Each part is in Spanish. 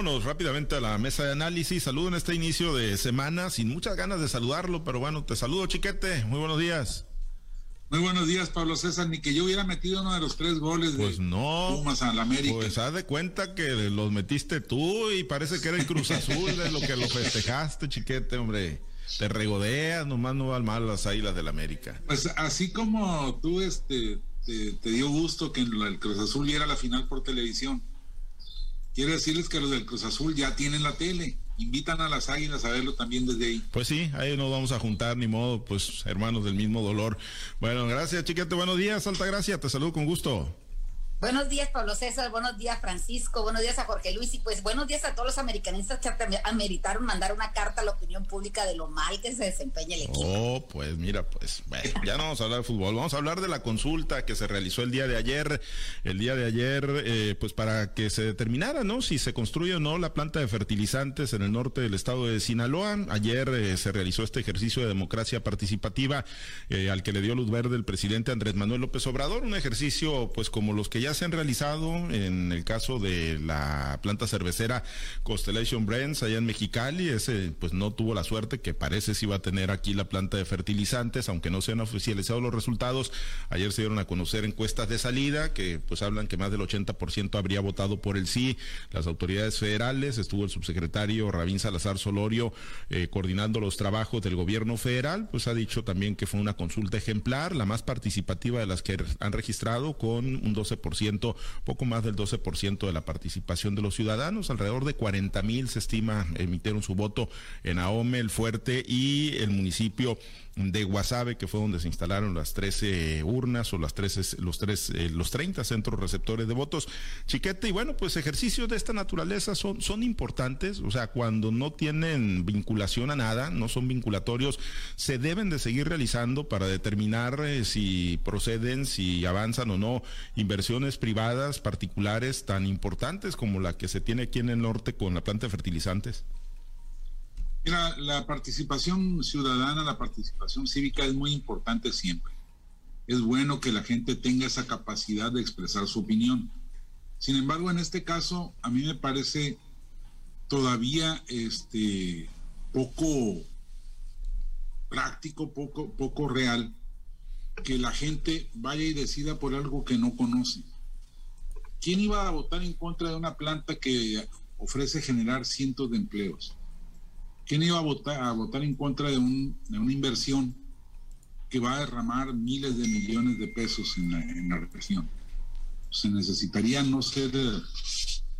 Vámonos rápidamente a la mesa de análisis. Saludo en este inicio de semana, sin muchas ganas de saludarlo, pero bueno, te saludo, chiquete. Muy buenos días. Muy buenos días, Pablo César. Ni que yo hubiera metido uno de los tres goles pues de no, Pumas a la América. Pues haz de cuenta que los metiste tú y parece que era el Cruz Azul de lo que lo festejaste, chiquete, hombre. Te regodeas, nomás no van mal las águilas del América. Pues así como tú este, te, te dio gusto que el Cruz Azul viera la final por televisión Quiero decirles que los del Cruz Azul ya tienen la tele. Invitan a las águilas a verlo también desde ahí. Pues sí, ahí nos vamos a juntar, ni modo, pues hermanos del mismo dolor. Bueno, gracias, chiquete. Buenos días, Alta Gracia. Te saludo con gusto. Buenos días, Pablo César. Buenos días, Francisco. Buenos días a Jorge Luis. Y pues buenos días a todos los americanistas que ameritaron mandar una carta a la opinión pública de lo mal que se desempeña el equipo. Oh, pues mira, pues ya no vamos a hablar de fútbol. Vamos a hablar de la consulta que se realizó el día de ayer. El día de ayer, eh, pues para que se determinara, ¿no? Si se construye o no la planta de fertilizantes en el norte del estado de Sinaloa. Ayer eh, se realizó este ejercicio de democracia participativa eh, al que le dio luz verde el presidente Andrés Manuel López Obrador. Un ejercicio, pues como los que ya se han realizado en el caso de la planta cervecera Constellation Brands allá en Mexicali. Ese pues no tuvo la suerte que parece si iba a tener aquí la planta de fertilizantes, aunque no se han oficializado los resultados. Ayer se dieron a conocer encuestas de salida que pues hablan que más del 80% habría votado por el sí. Las autoridades federales, estuvo el subsecretario Rabín Salazar Solorio eh, coordinando los trabajos del gobierno federal, pues ha dicho también que fue una consulta ejemplar, la más participativa de las que han registrado con un 12% poco más del 12% de la participación de los ciudadanos, alrededor de 40 mil se estima emitieron su voto en Ahome, El Fuerte y el municipio de Guasave, que fue donde se instalaron las 13 urnas o las 13, los, tres, eh, los 30 centros receptores de votos. Chiquete, y bueno, pues ejercicios de esta naturaleza son, son importantes, o sea, cuando no tienen vinculación a nada, no son vinculatorios, se deben de seguir realizando para determinar eh, si proceden, si avanzan o no inversiones privadas, particulares, tan importantes como la que se tiene aquí en el norte con la planta de fertilizantes. Mira, la participación ciudadana, la participación cívica es muy importante siempre. Es bueno que la gente tenga esa capacidad de expresar su opinión. Sin embargo, en este caso, a mí me parece todavía este, poco práctico, poco, poco real, que la gente vaya y decida por algo que no conoce. ¿Quién iba a votar en contra de una planta que ofrece generar cientos de empleos? ¿Quién iba a votar, a votar en contra de, una inversión que va a derramar miles de millones de pesos en la, región? Se necesitaría no ser,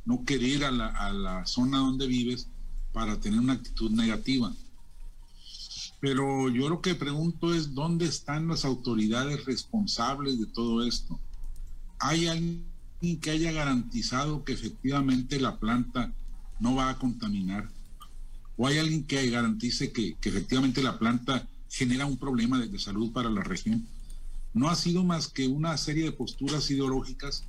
no querer a la, zona donde vives para tener una actitud negativa. Pero yo lo que pregunto es, ¿dónde están las autoridades responsables de todo esto? ¿Hay alguien que haya garantizado que efectivamente la planta no va a contaminar? O hay alguien que garantice que, efectivamente la planta genera un problema de, salud para la región. No ha sido más que una serie de posturas ideológicas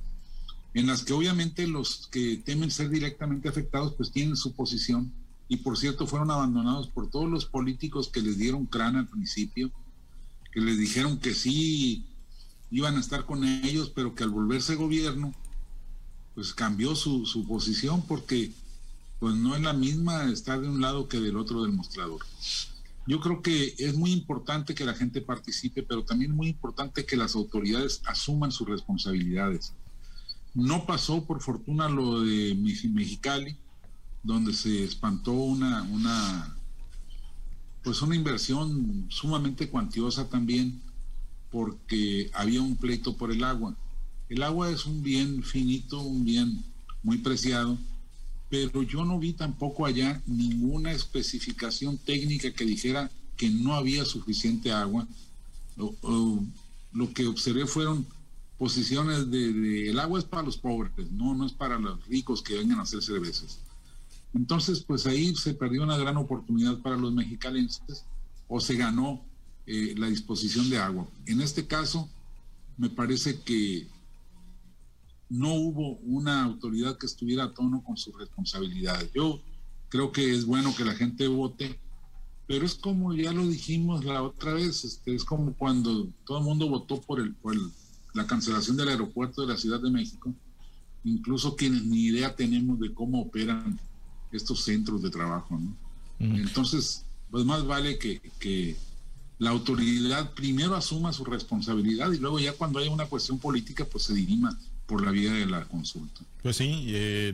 en las que obviamente los que temen ser directamente afectados pues tienen su posición y por cierto fueron abandonados por todos los políticos que les dieron crán al principio, que les dijeron que sí iban a estar con ellos, pero que al volverse gobierno pues cambió su, su posición porque pues no es la misma estar de un lado que del otro del mostrador. Yo creo que es muy importante que la gente participe, pero también muy importante que las autoridades asuman sus responsabilidades. No pasó por fortuna lo de Mexicali, donde se espantó una, una, pues una inversión sumamente cuantiosa también, porque había un pleito por el agua. El agua es un bien finito, un bien muy preciado, pero yo no vi tampoco allá ninguna especificación técnica que dijera que no había suficiente agua. Lo, que observé fueron posiciones de, el agua es para los pobres, no, no es para los ricos que vengan a hacer cervezas. Entonces, pues ahí se perdió una gran oportunidad para los mexicalenses o se ganó eh, la disposición de agua. En este caso, me parece que no hubo una autoridad que estuviera a tono con sus responsabilidades. Yo creo que es bueno que la gente vote, pero es como ya lo dijimos la otra vez, este, es como cuando todo el mundo votó por, el, por la cancelación del aeropuerto de la Ciudad de México, incluso quienes ni idea tenemos de cómo operan estos centros de trabajo, ¿no? Entonces, pues más vale que, que la autoridad primero asuma su responsabilidad y luego ya cuando haya una cuestión política, pues se dirima por la vía de la consulta. Pues sí, eh,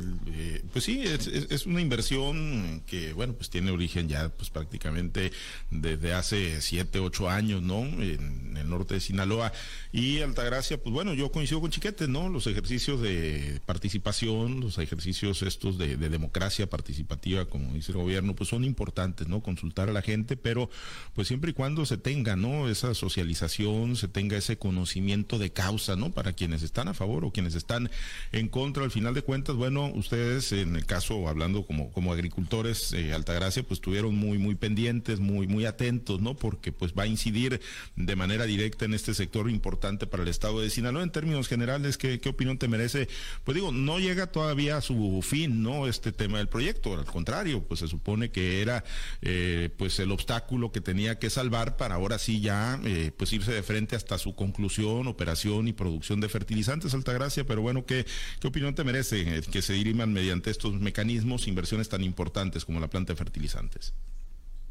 pues sí, es, una inversión que, bueno, pues tiene origen ya pues prácticamente desde hace siete, ocho años, ¿no? En, el norte de Sinaloa. Y Altagracia, pues bueno, yo coincido con Chiquete, ¿no? Los ejercicios de participación, los ejercicios estos de, democracia participativa, como dice el gobierno, pues son importantes, ¿no? Consultar a la gente, pero pues siempre y cuando se tenga, ¿no? Esa socialización, se tenga ese conocimiento de causa, ¿no? Para quienes están a favor o quienes están en contra, al final de cuentas, bueno, ustedes en el caso, hablando como, como agricultores, eh, Altagracia, pues estuvieron muy, muy pendientes, muy, muy atentos, ¿no? Porque pues va a incidir de manera directa en este sector importante para el estado de Sinaloa. En términos generales, ¿qué, qué opinión te merece? Pues digo, no llega todavía a su fin, ¿no? Este tema del proyecto, al contrario, pues se supone que era eh, pues el obstáculo que tenía que salvar para ahora sí ya eh, pues irse de frente hasta su conclusión, operación y producción de fertilizantes, Altagracia pero bueno, ¿qué, qué opinión te merece que se diriman mediante estos mecanismos inversiones tan importantes como la planta de fertilizantes?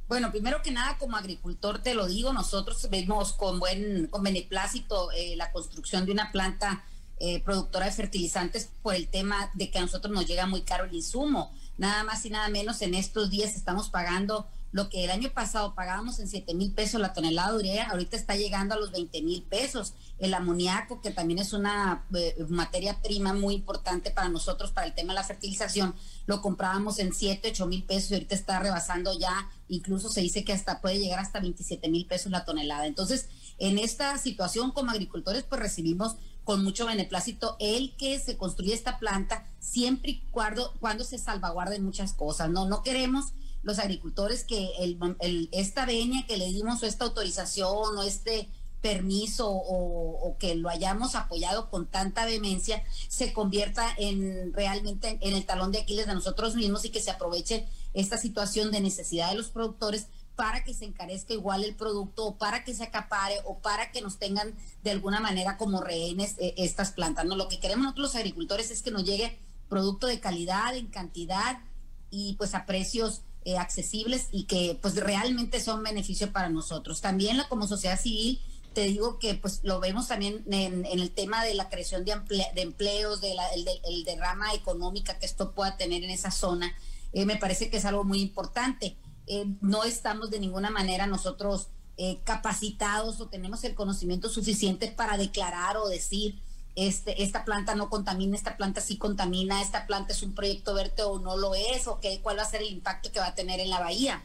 Bueno, primero que nada, como agricultor te lo digo, nosotros vemos con buen, con beneplácito eh, la construcción de una planta eh, productora de fertilizantes por el tema de que a nosotros nos llega muy caro el insumo. Nada más y nada menos en estos días estamos pagando lo que el año pasado pagábamos en 7 mil pesos la tonelada de urea, ahorita está llegando a los 20 mil pesos. El amoníaco, que también es una eh, materia prima muy importante para nosotros, para el tema de la fertilización, lo comprábamos en 7, 8 mil pesos y ahorita está rebasando ya, incluso se dice que hasta puede llegar hasta 27 mil pesos la tonelada. Entonces, en esta situación como agricultores, pues recibimos con mucho beneplácito el que se construya esta planta siempre y cuando, cuando se salvaguarden muchas cosas. No, no queremos los agricultores que el, esta venia que le dimos o esta autorización o este permiso o, que lo hayamos apoyado con tanta vehemencia se convierta en realmente en el talón de Aquiles de nosotros mismos y que se aproveche esta situación de necesidad de los productores para que se encarezca igual el producto o para que se acapare o para que nos tengan de alguna manera como rehenes eh, estas plantas. No, lo que queremos nosotros los agricultores es que nos llegue producto de calidad, en cantidad y pues a precios eh, accesibles y que pues realmente son beneficio para nosotros. También como sociedad civil, te digo que pues lo vemos también en, el tema de la creación de, de empleos, de la, el, derrama económica que esto pueda tener en esa zona, eh, me parece que es algo muy importante. Eh, no estamos de ninguna manera nosotros capacitados o tenemos el conocimiento suficiente para declarar o decir este, esta planta no contamina, esta planta sí contamina, esta planta es un proyecto verde o no lo es, o qué, cuál va a ser el impacto que va a tener en la bahía.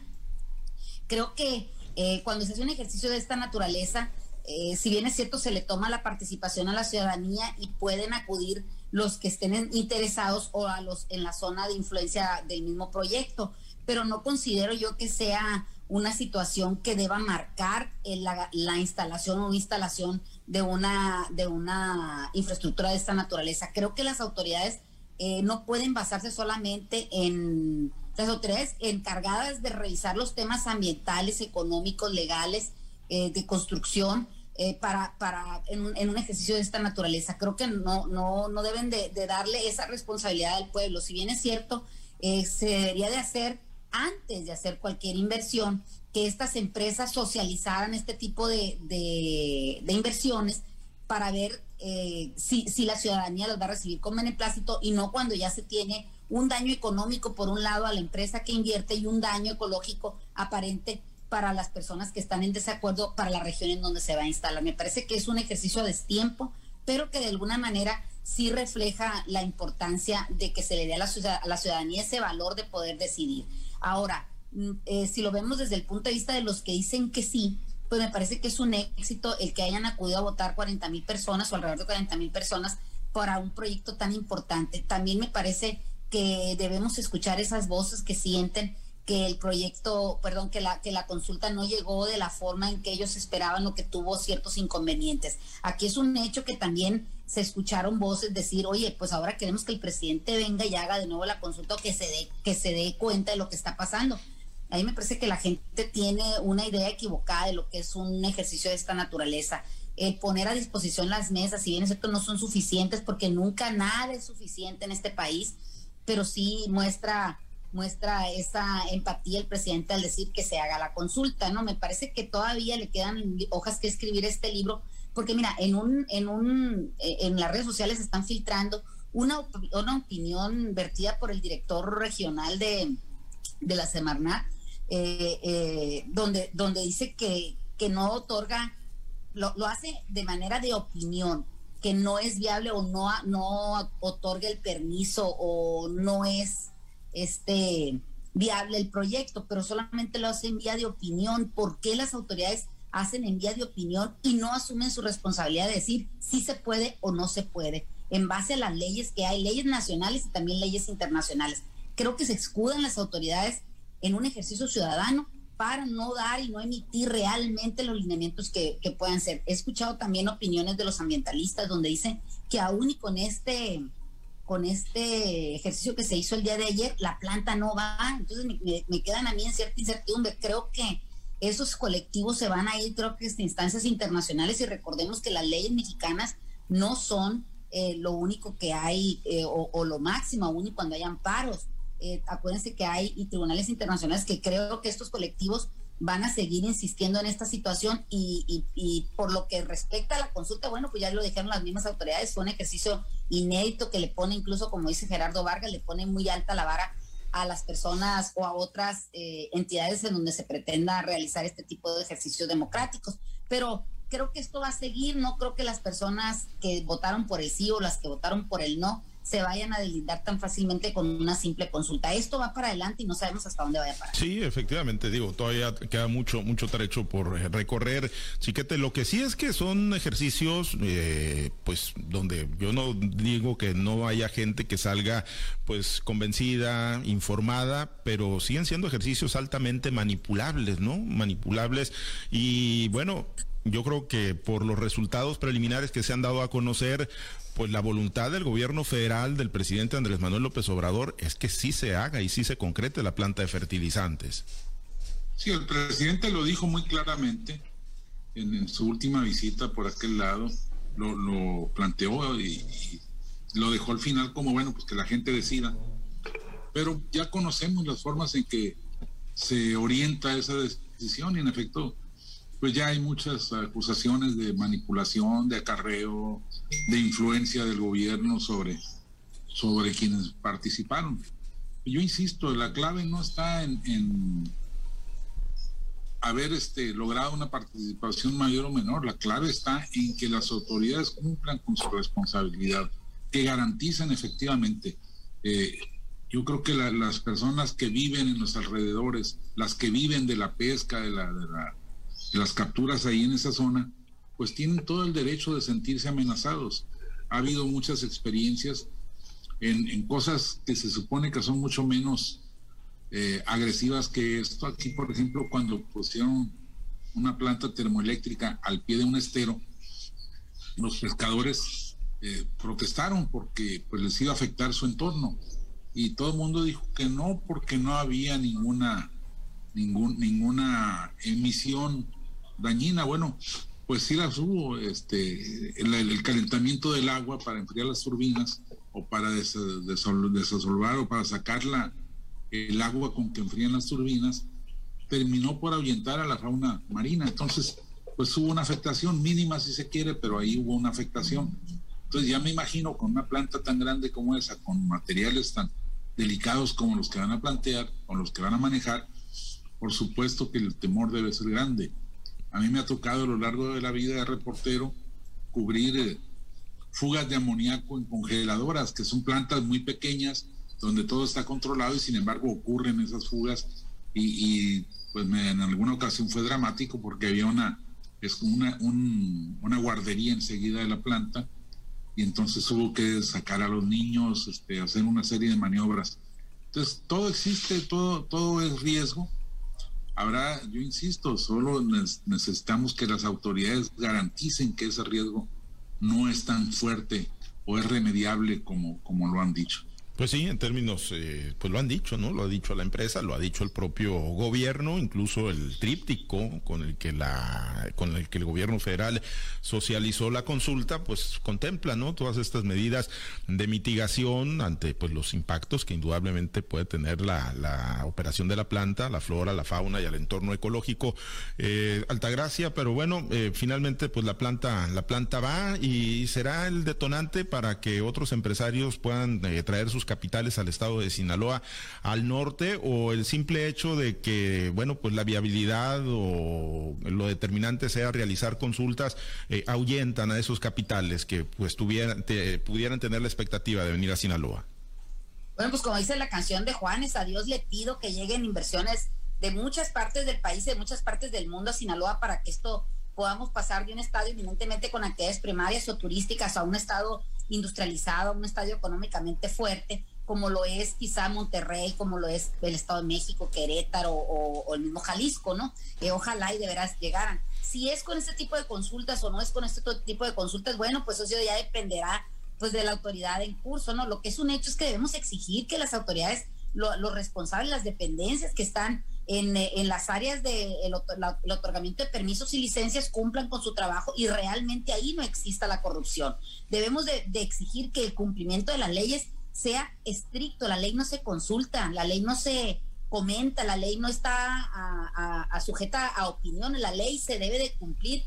Creo que eh, cuando se hace un ejercicio de esta naturaleza, eh, si bien es cierto, se le toma la participación a la ciudadanía y pueden acudir los que estén interesados o a los en la zona de influencia del mismo proyecto, pero no considero yo que sea una situación que deba marcar la, la, instalación o instalación de una, de una infraestructura de esta naturaleza. Creo que las autoridades eh, no pueden basarse solamente en las autoridades encargadas de revisar los temas ambientales, económicos, legales, eh, de construcción, eh, para, para en un, en, un, ejercicio de esta naturaleza. Creo que no, no, no deben de, de darle esa responsabilidad al pueblo. Si bien es cierto, se debería de hacer antes de hacer cualquier inversión, que estas empresas socializaran este tipo de, de, inversiones para ver eh, si, si, la ciudadanía los va a recibir con beneplácito y no cuando ya se tiene un daño económico por un lado a la empresa que invierte y un daño ecológico aparente para las personas que están en desacuerdo para la región en donde se va a instalar. Me parece que es un ejercicio a destiempo, pero que de alguna manera sí refleja la importancia de que se le dé a la, a la ciudadanía ese valor de poder decidir. Ahora, Mm, eh, si lo vemos desde el punto de vista de los que dicen que sí, pues me parece que es un éxito el que hayan acudido a votar 40 mil personas o alrededor de 40 mil personas para un proyecto tan importante. También me parece que debemos escuchar esas voces que sienten que el proyecto, perdón, que la, que la consulta no llegó de la forma en que ellos esperaban o que tuvo ciertos inconvenientes. Aquí es un hecho que también se escucharon voces decir, oye, pues ahora queremos que el presidente venga y haga de nuevo la consulta que se dé, que se dé cuenta de lo que está pasando. A mí me parece que la gente tiene una idea equivocada de lo que es un ejercicio de esta naturaleza. El poner a disposición las mesas, si bien es cierto, no son suficientes porque nunca nada es suficiente en este país, pero sí muestra muestra esa empatía el presidente al decir que se haga la consulta, ¿no? Me parece que todavía le quedan hojas que escribir este libro, porque mira, en un, en un, eh, en las redes sociales están filtrando una, una opinión vertida por el director regional de, de la Semarnat, eh, eh, donde, donde dice que, que no otorga, lo, lo, hace de manera de opinión, que no es viable o no, no otorga el permiso o no es este viable el proyecto, pero solamente lo hace en vía de opinión. ¿Por qué las autoridades hacen en vía de opinión y no asumen su responsabilidad de decir si se puede o no se puede, en base a las leyes que hay, leyes nacionales y también leyes internacionales? Creo que se escudan las autoridades en un ejercicio ciudadano para no dar y no emitir realmente los lineamientos que, que puedan ser. He escuchado también opiniones de los ambientalistas donde dicen que aún y con este con este ejercicio que se hizo el día de ayer, la planta no va, entonces me, quedan a mí en cierta incertidumbre. Creo que esos colectivos se van a ir, creo que a instancias internacionales y recordemos que las leyes mexicanas no son eh, lo único que hay eh, o, lo máximo, aún cuando hay amparos. Eh, acuérdense que hay tribunales internacionales que creo que estos colectivos van a seguir insistiendo en esta situación y, por lo que respecta a la consulta, bueno, pues ya lo dijeron las mismas autoridades, fue un ejercicio inédito que le pone incluso, como dice Gerardo Vargas, le pone muy alta la vara a las personas o a otras eh, entidades en donde se pretenda realizar este tipo de ejercicios democráticos. Pero creo que esto va a seguir, no creo que las personas que votaron por el sí o las que votaron por el no se vayan a deslindar tan fácilmente con una simple consulta. Esto va para adelante y no sabemos hasta dónde vaya a parar. Sí, efectivamente, digo, todavía queda mucho, mucho trecho por recorrer. Chiquete, lo que sí es que son ejercicios, eh, pues, donde yo no digo que no haya gente que salga, pues, convencida, informada, pero siguen siendo ejercicios altamente manipulables, ¿no? Manipulables. Y bueno, yo creo que por los resultados preliminares que se han dado a conocer, pues la voluntad del gobierno federal, del presidente Andrés Manuel López Obrador, es que sí se haga y sí se concrete la planta de fertilizantes. Sí, el presidente lo dijo muy claramente en, su última visita por aquel lado, lo, planteó y, lo dejó al final como, bueno, pues que la gente decida. Pero ya conocemos las formas en que se orienta esa decisión y en efecto pues ya hay muchas acusaciones de manipulación, de acarreo, de influencia del gobierno sobre, sobre quienes participaron. Yo insisto, la clave no está en, haber este, logrado una participación mayor o menor, la clave está en que las autoridades cumplan con su responsabilidad, que garantizan efectivamente. Eh, yo creo que las personas que viven en los alrededores, las que viven de la pesca, de la, de la las capturas ahí en esa zona, pues tienen todo el derecho de sentirse amenazados. Ha habido muchas experiencias en, cosas que se supone que son mucho menos eh, agresivas que esto. Aquí, por ejemplo, cuando pusieron una planta termoeléctrica al pie de un estero, los pescadores eh, protestaron porque pues, les iba a afectar su entorno. Y todo el mundo dijo que no, porque no había ninguna, ninguna emisión dañina, bueno, pues sí las hubo, este, el, calentamiento del agua para enfriar las turbinas o para desasolvar o para sacarla el agua con que enfrían las turbinas, terminó por ahuyentar a la fauna marina. Entonces, pues hubo una afectación mínima si se quiere, pero ahí hubo una afectación. Entonces ya me imagino con una planta tan grande como esa, con materiales tan delicados como los que van a plantear, con los que van a manejar, por supuesto que el temor debe ser grande. A mí me ha tocado a lo largo de la vida de reportero cubrir eh, fugas de amoníaco en congeladoras, que son plantas muy pequeñas donde todo está controlado y sin embargo ocurren esas fugas y, pues en alguna ocasión fue dramático porque había una, es una, una guardería enseguida de la planta y entonces hubo que sacar a los niños, este, hacer una serie de maniobras. Entonces todo existe, todo, todo es riesgo Habrá, yo insisto, solo necesitamos que las autoridades garanticen que ese riesgo no es tan fuerte o es remediable como, como lo han dicho. Pues sí, en términos, eh, pues lo han dicho, ¿no? Lo ha dicho la empresa, lo ha dicho el propio gobierno, incluso el tríptico con el que la, con el que el gobierno federal socializó la consulta, pues contempla, ¿no? Todas estas medidas de mitigación ante, pues los impactos que indudablemente puede tener la, la operación de la planta, la flora, la fauna y el entorno ecológico. Eh, Altagracia, pero bueno, eh, finalmente, pues la planta, la planta va y será el detonante para que otros empresarios puedan traer sus capitales al estado de Sinaloa al norte o el simple hecho de que, bueno, pues la viabilidad o lo determinante sea realizar consultas eh, ahuyentan a esos capitales que pues tuvieran, pudieran tener la expectativa de venir a Sinaloa? Bueno, pues como dice la canción de Juanes, a Dios le pido que lleguen inversiones de muchas partes del país, de muchas partes del mundo a Sinaloa para que esto podamos pasar de un estado eminentemente con actividades primarias o turísticas a un estado industrializado, un estadio económicamente fuerte, como lo es quizá Monterrey, como lo es el Estado de México, Querétaro o, el mismo Jalisco, ¿no? Eh, ojalá y de veras llegaran. Si es con este tipo de consultas o no es con este tipo de consultas, bueno, pues eso ya dependerá pues de la autoridad en curso, ¿no? Lo que es un hecho es que debemos exigir que las autoridades, los responsables, las dependencias que están en, en las áreas de el, otorgamiento de permisos y licencias cumplan con su trabajo y realmente ahí no exista la corrupción. Debemos de, exigir que el cumplimiento de las leyes sea estricto, la ley no se consulta, la ley no se comenta, la ley no está a, sujeta a opiniones, la ley se debe de cumplir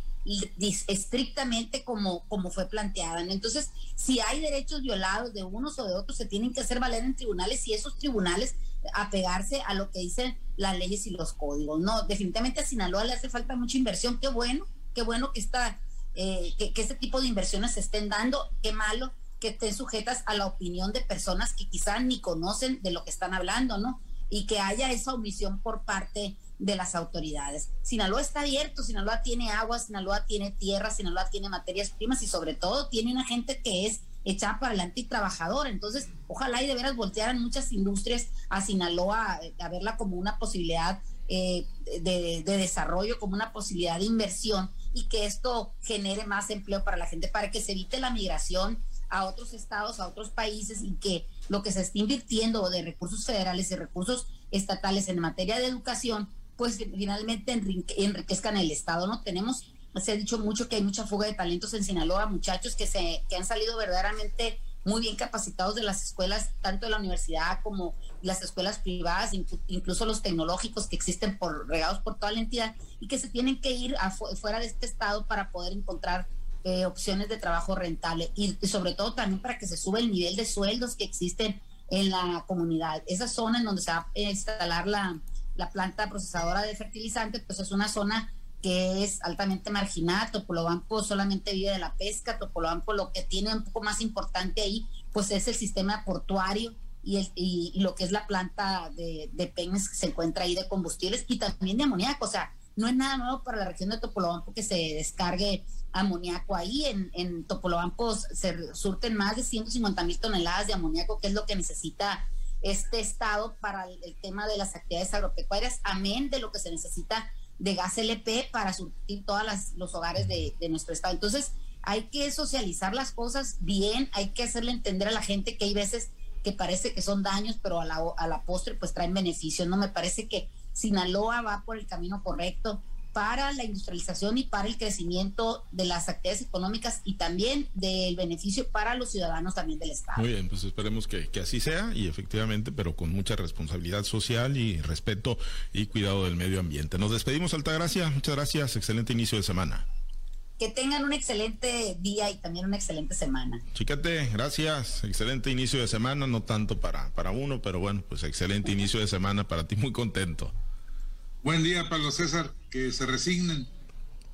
estrictamente como, como fue planteada. Entonces, si hay derechos violados de unos o de otros, se tienen que hacer valer en tribunales y esos tribunales apegarse a lo que dicen las leyes y los códigos. No, definitivamente a Sinaloa le hace falta mucha inversión. Qué bueno, qué bueno que, está, eh, que, este tipo de inversiones se estén dando. Qué malo que estén sujetas a la opinión de personas que quizá ni conocen de lo que están hablando, ¿no? Y que haya esa omisión por parte de las autoridades. Sinaloa está abierto, Sinaloa tiene agua, Sinaloa tiene tierra, Sinaloa tiene materias primas y sobre todo tiene una gente que es echada para adelante y trabajadora. Entonces, ojalá y de veras voltearan muchas industrias a Sinaloa eh, a verla como una posibilidad eh, de, de, desarrollo, como una posibilidad de inversión y que esto genere más empleo para la gente, para que se evite la migración a otros estados, a otros países y que lo que se está invirtiendo de recursos federales y recursos estatales en materia de educación, pues finalmente enriquezcan el estado, ¿no? Tenemos, se ha dicho mucho que hay mucha fuga de talentos en Sinaloa, muchachos que se que han salido verdaderamente muy bien capacitados de las escuelas, tanto de la universidad como las escuelas privadas, incluso los tecnológicos que existen por regados por toda la entidad y que se tienen que ir fuera de este estado para poder encontrar eh, opciones de trabajo rentable y, sobre todo también para que se suba el nivel de sueldos que existen en la comunidad. Esa zona en donde se va a instalar la, la planta procesadora de fertilizantes, pues es una zona que es altamente marginada. Topolobampo solamente vive de la pesca. Topolobampo lo que tiene un poco más importante ahí, pues es el sistema portuario y, el, y, lo que es la planta de, de penes que se encuentra ahí de combustibles y también de amoníaco. O sea, no es nada nuevo para la región de Topolobampo que se descargue amoníaco ahí. En, en Topolobampo se surten más de 150 mil toneladas de amoníaco, que es lo que necesita este estado para el, tema de las actividades agropecuarias, amén de lo que se necesita de gas LP para surtir todos los hogares de, nuestro estado. Entonces, hay que socializar las cosas bien, hay que hacerle entender a la gente que hay veces que parece que son daños, pero a la, a la postre pues traen beneficios. No me parece que Sinaloa va por el camino correcto para la industrialización y para el crecimiento de las actividades económicas y también del beneficio para los ciudadanos también del Estado. Muy bien, pues esperemos que, así sea y efectivamente, pero con mucha responsabilidad social y respeto y cuidado del medio ambiente. Nos despedimos, Altagracia. Muchas gracias. Excelente inicio de semana. Que tengan un excelente día y también una excelente semana. Chiquete, gracias. Excelente inicio de semana, no tanto para, para uno, pero bueno, pues excelente inicio de semana para ti, muy contento. Buen día, Pablo César, que se resignen.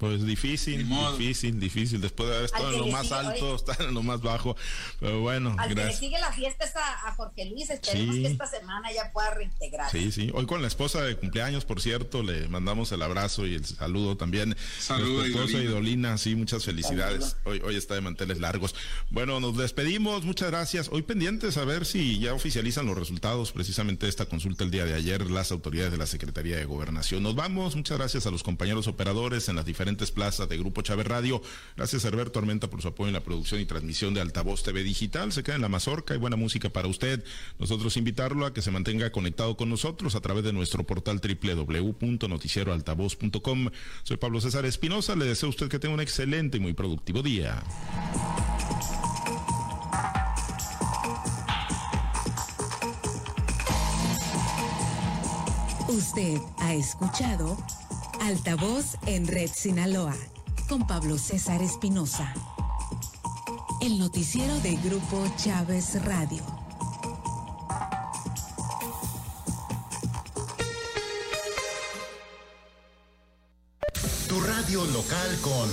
Pues difícil, difícil, difícil. Después de haber estado en lo más alto, estar en lo más bajo. Pero bueno, Al que le sigue la fiesta es a, Jorge Luis. Esperemos que esta semana ya pueda reintegrar. Sí, sí. Hoy con la esposa de cumpleaños, por cierto, le mandamos el abrazo y el saludo también. Saludos, esposa Idolina. Sí, muchas felicidades. Hoy, hoy está de manteles largos. Bueno, nos despedimos. Muchas gracias. Hoy pendientes a ver si ya oficializan los resultados precisamente de esta consulta el día de ayer las autoridades de la Secretaría de Gobernación. Nos vamos. Muchas gracias a los compañeros operadores en las diferentes Tiradentes Plaza de Grupo Chávez Radio. Gracias Herbert Tormenta por su apoyo en la producción y transmisión de Altavoz TV Digital. Se queda en la mazorca y buena música para usted. Nosotros invitarlo a que se mantenga conectado con nosotros a través de nuestro portal www.noticieroaltavoz.com. Soy Pablo César Espinosa. Le deseo a usted que tenga un excelente y muy productivo día. Usted ha escuchado Altavoz en Red Sinaloa con Pablo César Espinosa. El noticiero de Grupo Chávez Radio. Tu radio local con